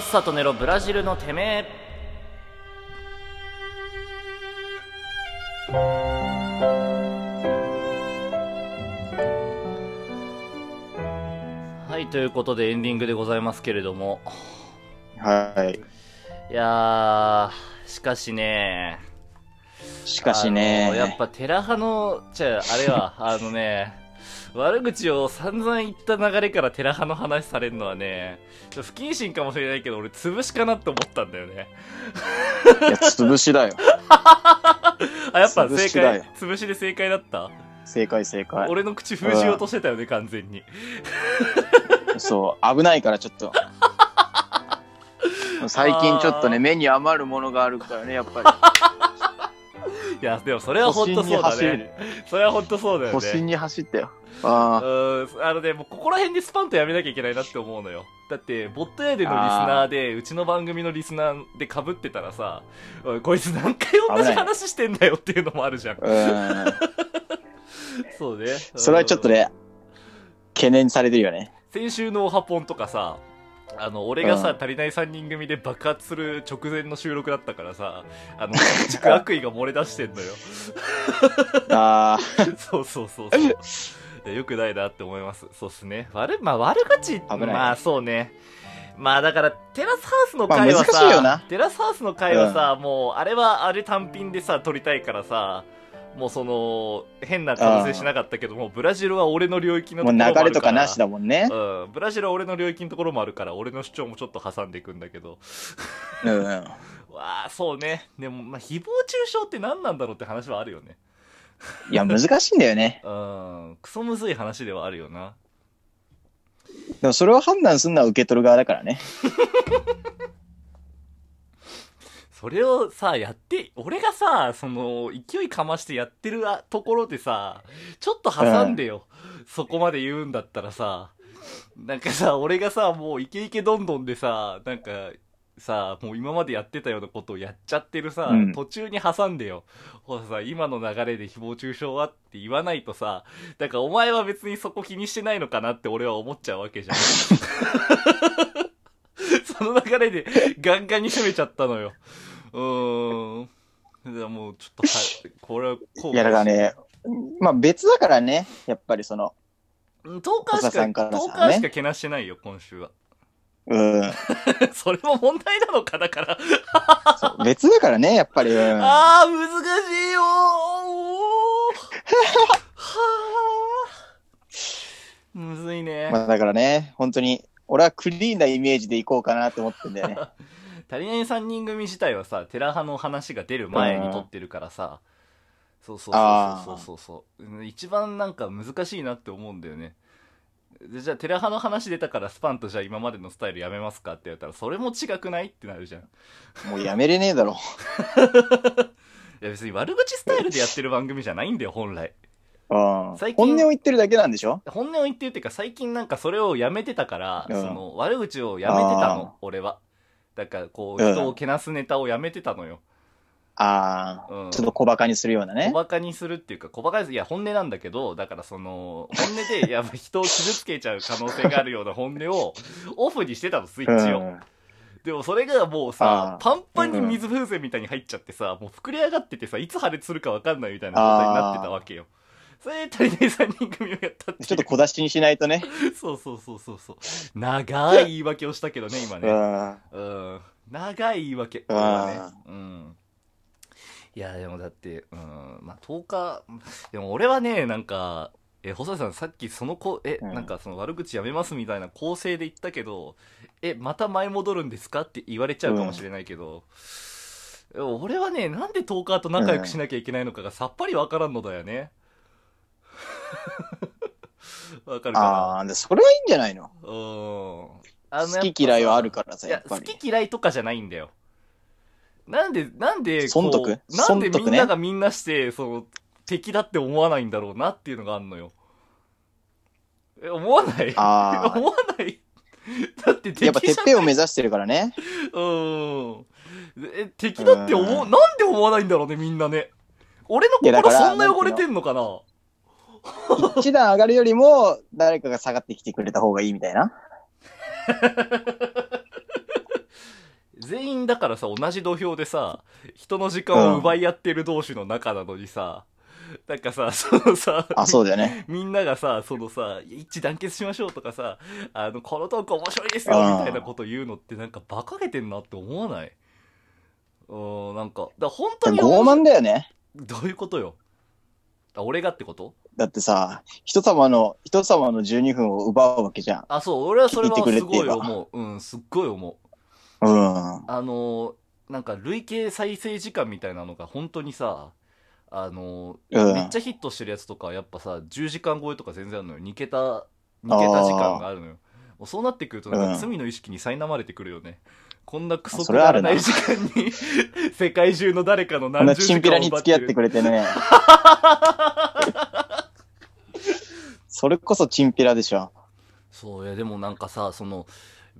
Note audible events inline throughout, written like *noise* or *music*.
さっさと寝ろブラジルのてめえ。はいということでエンディングでございますけれども。はい。いやーしかしね。しかしね。やっぱテラ派のじゃああれはあのね悪口を散々言った流れからテラ派の話されるのはね不謹慎かもしれないけど俺潰しかなって思ったんだよねいや、潰しだよ。*laughs* あやっぱ正解潰しで正解だった？正解正解。俺の口封じようとしてたよね完全にそう、危ないからちょっと。*laughs* 最近ちょっとね、目に余るものがあるからね、やっぱり。いやでもそれは本当そうだね。それは本当そうだよね。星に走ったよ。あうんあのねもうここら辺でスパンとやめなきゃいけないなって思うのよ。だってボット屋でのリスナーでうちの番組のリスナーで被ってたらさこいつ何回同じ話してんだよっていうのもあるじゃん。ん。*laughs* そうね。それはちょっとね、懸念されてるよね。先週のオハポンとかさあの俺がさ、うん。足りない3人組で爆発する直前の収録だったからさあの悪意が漏れ出してんのよ。*laughs* あ *laughs* そうそうそうそう。よくないなって思います。そうっすね。悪まあ悪口まあそうね。まあだからテラスハウスの回はさ、テラスハウスの回はさ、もうあれはあれ単品でさ撮りたいからさもうその変な可能性しなかったけどもブラジルは俺の領域のところもあるから流れとかなしだもんね。うん、ブラジルは俺の領域のところもあるから俺の主張もちょっと挟んでいくんだけどうんうん。*laughs* わあそうねでもまあ誹謗中傷って何なんだろうって話はあるよねいや、難しいんだよね。*laughs* うんクソむずい話ではあるよなでもそれを判断するのは受け取る側だからね。*laughs* それをさやって俺がさその勢いかましてやってるところでさちょっと挟んでよ、そこまで言うんだったらさ。なんかさ俺がさもうイケイケどんどんでさなんかさもう今までやってたようなことをやっちゃってるさ、うん。途中に挟んでよ。ほらさ今の流れで誹謗中傷はって言わないとさだからお前は別にそこ気にしてないのかなって俺は思っちゃうわけじゃん。*laughs* その流れでガンガンに攻めちゃったのようーんじゃあもうちょっとはいこれはこういや、だからね、まあ別だからね、やっぱりその、10日しか小田さんからさ10日しかけなしてないよ今週はうん。*laughs* それも問題なのかだからそう別だからね、やっぱり。うん。あー、難しいよーおーはーむずいね。まあだからね、本当に、俺はクリーンなイメージでいこうかなって思ってんだよね。*laughs* 足りない3人組自体はさ、テラ派の話が出る前に撮ってるからさ、そうそうそうそうそうそううん一番なんか難しいなって思うんだよね。でじゃあテラ派の話出たからスパンとじゃあ今までのスタイルやめますかって言われたらそれも違くないってなるじゃん。いもうやめれねえだろ。*laughs* や別に悪口スタイルでやってる番組じゃないんだよ本来。うん。最近本音を言ってるだけなんでしょ？本音を言ってるっていうか最近なんかそれをやめてたから、うんその悪口をやめてたの俺はだからこううん人をけなすネタをやめてたのよ、ああ、うん。ちょっと小馬鹿にするような小ね。バカにするっていうか小バカにいや本音なんだけどだからその本音で *laughs* やっぱ人を傷つけちゃう可能性があるような本音をオフにしてたのスイうッチを、ん。でもそれがもうさパンパンに水風船みたいに入っちゃってさ、もう膨れ上がっててさいつ破裂するか分かんないみたいな状態になってたわけよそれで足りない3人組をやったっていうちょっと小出しにしないとね。そうそうそうそうそう。長い言い訳をしたけどね、今うね。ん。うん。長い言い訳。これはね。うん。いや、でもだって、うん。まあ、10日、でも俺はね、なんか、え、細井さん、さっきその子、え、うんなんかその悪口やめますみたいな構成で言ったけど、え、また前戻るんですかって言われちゃうかもしれないけど、俺はね、なんで10日と仲良くしなきゃいけないのかがさっぱりわからんのだよね。*laughs* わかるかな？ああ、でそれはいいんじゃないの？うん。あの好き嫌いはあるからさ、いや、やっぱり。好き嫌いとかじゃないんだよ。なんで、なんで、こう損得？なんで損得ねみんながみんなして、その、敵だって思わないんだろうなっていうのがあるのよ。え、思わない？あ *laughs* 思わない？だって敵あ。やっぱてっぺんを目指してるからね。うん。え、敵だって思う、うんなんで思わないんだろうね、みんなね。俺のいやだから心そんな汚れてんのかな？一段上がるよりも、誰かが下がってきてくれた方がいいみたいな。*laughs* だからさ、同じ土俵でさ、人の時間を奪い合ってる同士の仲なのにさ、なんかさ、そのさ、あ、そうだよね。*laughs* みんながさ、そのさ、一致団結しましょうとかさ、あの、このトーク面白いですようんみたいなこと言うのってなんか馬鹿げてんなって思わない？うん、なんか、だ本当に傲慢だよね。どういうことよ？あ俺がってこと？だってさ、人様の、人様の12分を奪うわけじゃん。あ、そう、俺はそれはすごい思う。うん、すっごい思う。うん。あのーなんか累計再生時間みたいなのが本当にさ、あのーうんめっちゃヒットしてるやつとかはやっぱさ、10時間超えとか全然あるのよ。2桁、2桁時間があるのよ。そうなってくるとなんかうん罪の意識に苛まれてくるよね。こんなクソくだらない時間に *laughs* 世界中の誰かの何十時チンピラに間を奪ってる付き合ってくれてね。*laughs* それこそチンピラでしょ。そういやでもなんかさその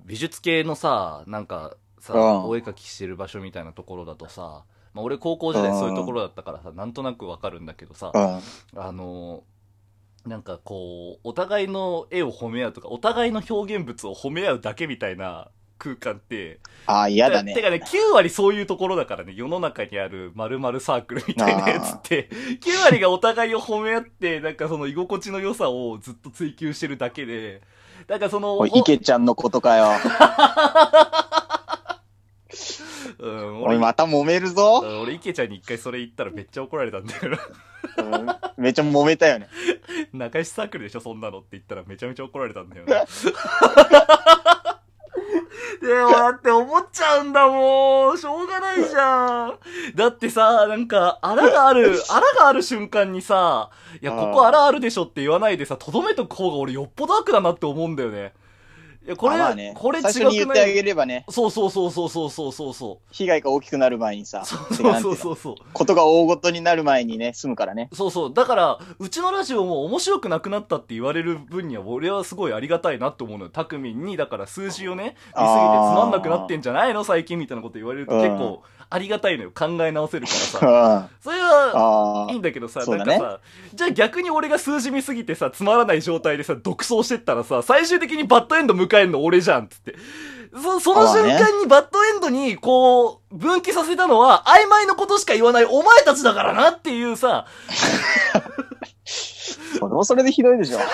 美術系のさなんかさ、うんお絵描きしてる場所みたいなところだとさ、まあ、俺高校時代そういうところだったからさなんとなくわかるんだけどさ、うん。あのなんかこうお互いの絵を褒め合うとかお互いの表現物を褒め合うだけみたいな空間ってああ、嫌だねて。かね9割そういうところだからね世の中にある〇〇サークルみたいなやつって *laughs* 9割がお互いを褒め合ってなんかその居心地の良さをずっと追求してるだけでなんかそのおい、池ちゃんのことかよ。*laughs* うん、俺、また揉めるぞ。うん俺、池ちゃんに一回それ言ったらめっちゃ怒られたんだよな。うんめっちゃ揉めたよね。*laughs* 仲良しサークルでしょ、そんなのって言ったらめちゃめちゃ怒られたんだよな。*laughs* でもだって思っちゃうんだもん。しょうがないじゃん。だってさ、なんか、あらがある、*laughs* あらがある瞬間にさ、いや、ここあらあるでしょって言わないでさ、とどめとく方が俺よっぽど悪だなって思うんだよね。いや、これ、あまあね、これ違最初に言ってあげればね、そうそうそうそうそうそうそうそう。被害が大きくなる前にさ、そうそうそうそう。ことが大ごとになる前にね、済むからね。そうそう。だから、うちのラジオも面白くなくなったって言われる分には、俺はすごいありがたいなって思うのよ。たくみんに、だから数字をね、見すぎてつまんなくなってんじゃないの？最近みたいなこと言われるとうん結構ありがたいのよ。考え直せるからさ。あそれは、あいいんだけどさ、なんかさ、じゃあ逆に俺が数字見すぎてさ、つまらない状態でさ、独走してったらさ、最終的にバッドエンド迎えんの俺じゃん、つって。そ、その瞬間にバッドエンドに、こう、分岐させたのは、曖昧のことしか言わないお前たちだからなっていうさ、*laughs* それもそれでひどいでしょ。*laughs*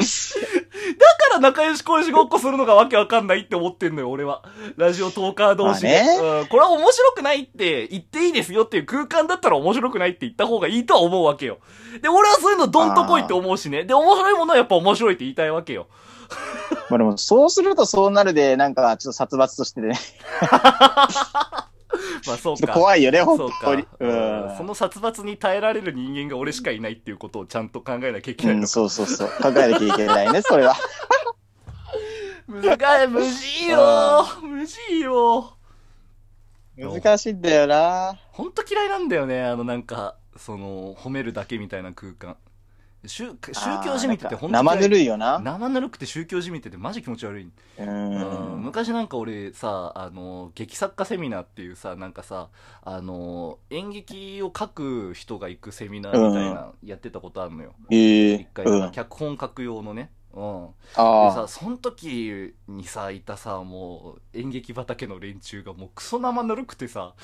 だから仲良し恋しごっこするのがわけわかんないって思ってんのよ、俺は。ラジオトーカー同士で。まうん、これは面白くないって言っていいですよっていう空間だったら面白くないって言った方がいいとは思うわけよ。で、俺はそういうのどんとこいって思うしね。で、面白いものはやっぱ面白いって言いたいわけよ。*laughs* まあでも、そうするとそうなるで、なんか、ちょっと殺伐としてね、*laughs* まあそうか。怖いよね、本当に。。うんうんその殺伐に耐えられる人間が俺しかいないっていうことをちゃんと考えなきゃいけないのうん、そうそうそう。考えなきゃいけないね、それは。難い、よ無事よ難しいんだよな。ほんと嫌いなんだよね、あのなんか、その、褒めるだけみたいな空間。宗宗教じみててほんと嫌い生ぬるいよな。生ぬるくて宗教じみててマジ気持ち悪い。ううんん。昔なんか俺さ、あの、劇作家セミナーっていうさ、なんかさ、あの、演劇を書く人が行くセミナーみたいな、やってたことあるのよ。ええ一回、うん。脚本書く用のね。うん。であさ、その時にさ、いたさ、もう、演劇畑の連中がもうクソ生ぬるくてさ、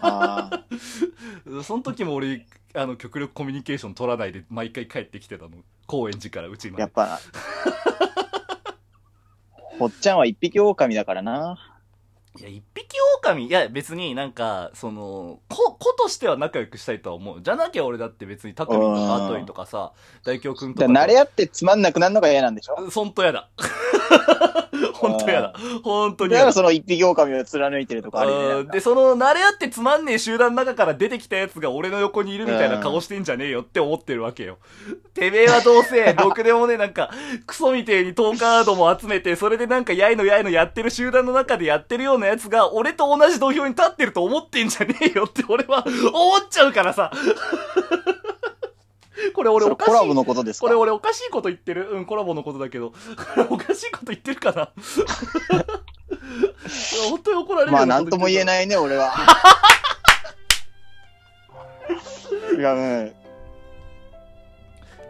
あ。ああ。その時も俺、あの、極力コミュニケーション取らないで毎回帰ってきてたの。高円寺からうちまで。やっぱ、*laughs* ほっちゃんは一匹狼だからな。いや、一匹狼、いや、別になんか、その、子、子としては仲良くしたいとは思う。じゃなきゃ俺だって別にタクミンとかアトイとかさ、大京くんとか。慣れ合ってつまんなくなるのが嫌なんでしょ？そんとやだ。ほんとやだ。ほんとにだ。からその一匹狼を貫いてるとかあるよねで、その、慣れ合ってつまんねえ集団の中から出てきたやつが俺の横にいるみたいな顔してんじゃねえよって思ってるわけよ。*laughs* てめえはどうせ、*laughs* ろくでもね、なんか、クソみてえにトーカードも集めて、それでなんかやいのやいのやってる集団の中でやってるようなやつが、俺と同じ土俵に立ってると思ってんじゃねえよって俺は思っちゃうからさ。これ俺おかしい。コラボのことですか？これ俺おかしいこと言ってる？うん、コラボのことだけど。*laughs* おかしいこと言ってるかな？*laughs* 本当に怒られるまあなんとも言えい。ないね、俺は。*laughs* いや、うん。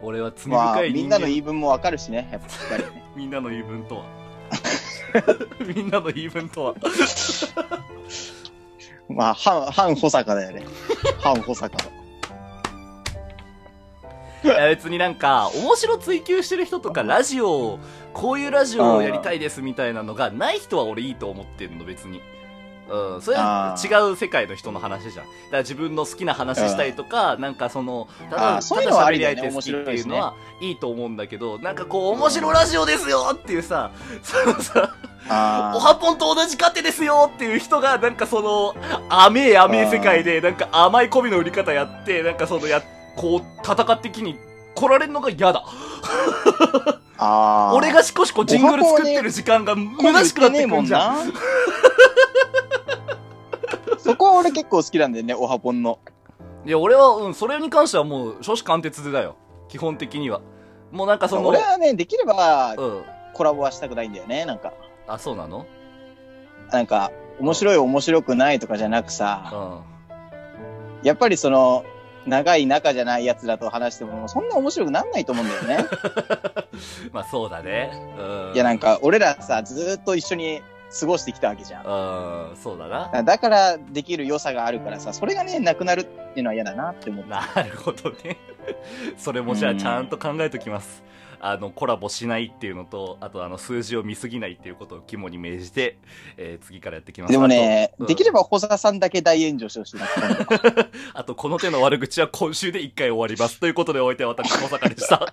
俺は罪まあ深い人間、みんなの言い分もわかるしね、やっぱりね。みんなの言い分とは。みんなの言い分とは。まあ、反、反保坂だよね。反保坂。いや別になんか、面白追求してる人とか、ラジオを、こういうラジオをやりたいですみたいなのがない人は俺いいと思ってるの、別に。うん、それは違う世界の人の話じゃん。だから自分の好きな話したりとか、なんかその、ただ、たそういうのはだ喋りありだよね合いて好きっていうのはいいと思うんだけど、なんかこう、面白ラジオですよっていうさ、そのさ、あおはぽんと同じ勝手ですよっていう人が、なんかその、甘え甘え世界で、なんか甘い媚びの売り方やって、なんかそのや、こう、戦ってきに来られるのが嫌だ。あー。*laughs* 俺がしこしこジングル作ってる時間が虚しくなってくるんじゃん。ん。*laughs* そこは俺結構好きなんだよね、オハポンの。いや、俺は、うん、それに関してはもう、少子貫徹でだよ。基本的には。もうなんかその、俺はね、できればうん。コラボはしたくないんだよね、なんか。あ、そうなの？なんか、面白い面白くないとかじゃなくうさ、ん。やっぱりその、長い仲じゃないやつらと話しても、そんな面白くなんないと思うんだよね。*laughs* まあそうだね。うん。いや、なんか、俺らさ、ずーっと一緒に過ごしてきたわけじゃん。うん、そうだな。だからできる良さがあるからさ、それがね、なくなるっていうのは嫌だなって思って。なるほどね。それもじゃあちゃんと考えときます。あの、コラボしないっていうのと、あとあの、数字を見すぎないっていうことを肝に銘じて、えー次からやってきます。でもね、うんできれば保坂さんだけ大炎上してほしいな。*laughs* あと、この手の悪口は今週で一回終わります。ということで、お相手は私、小坂でした。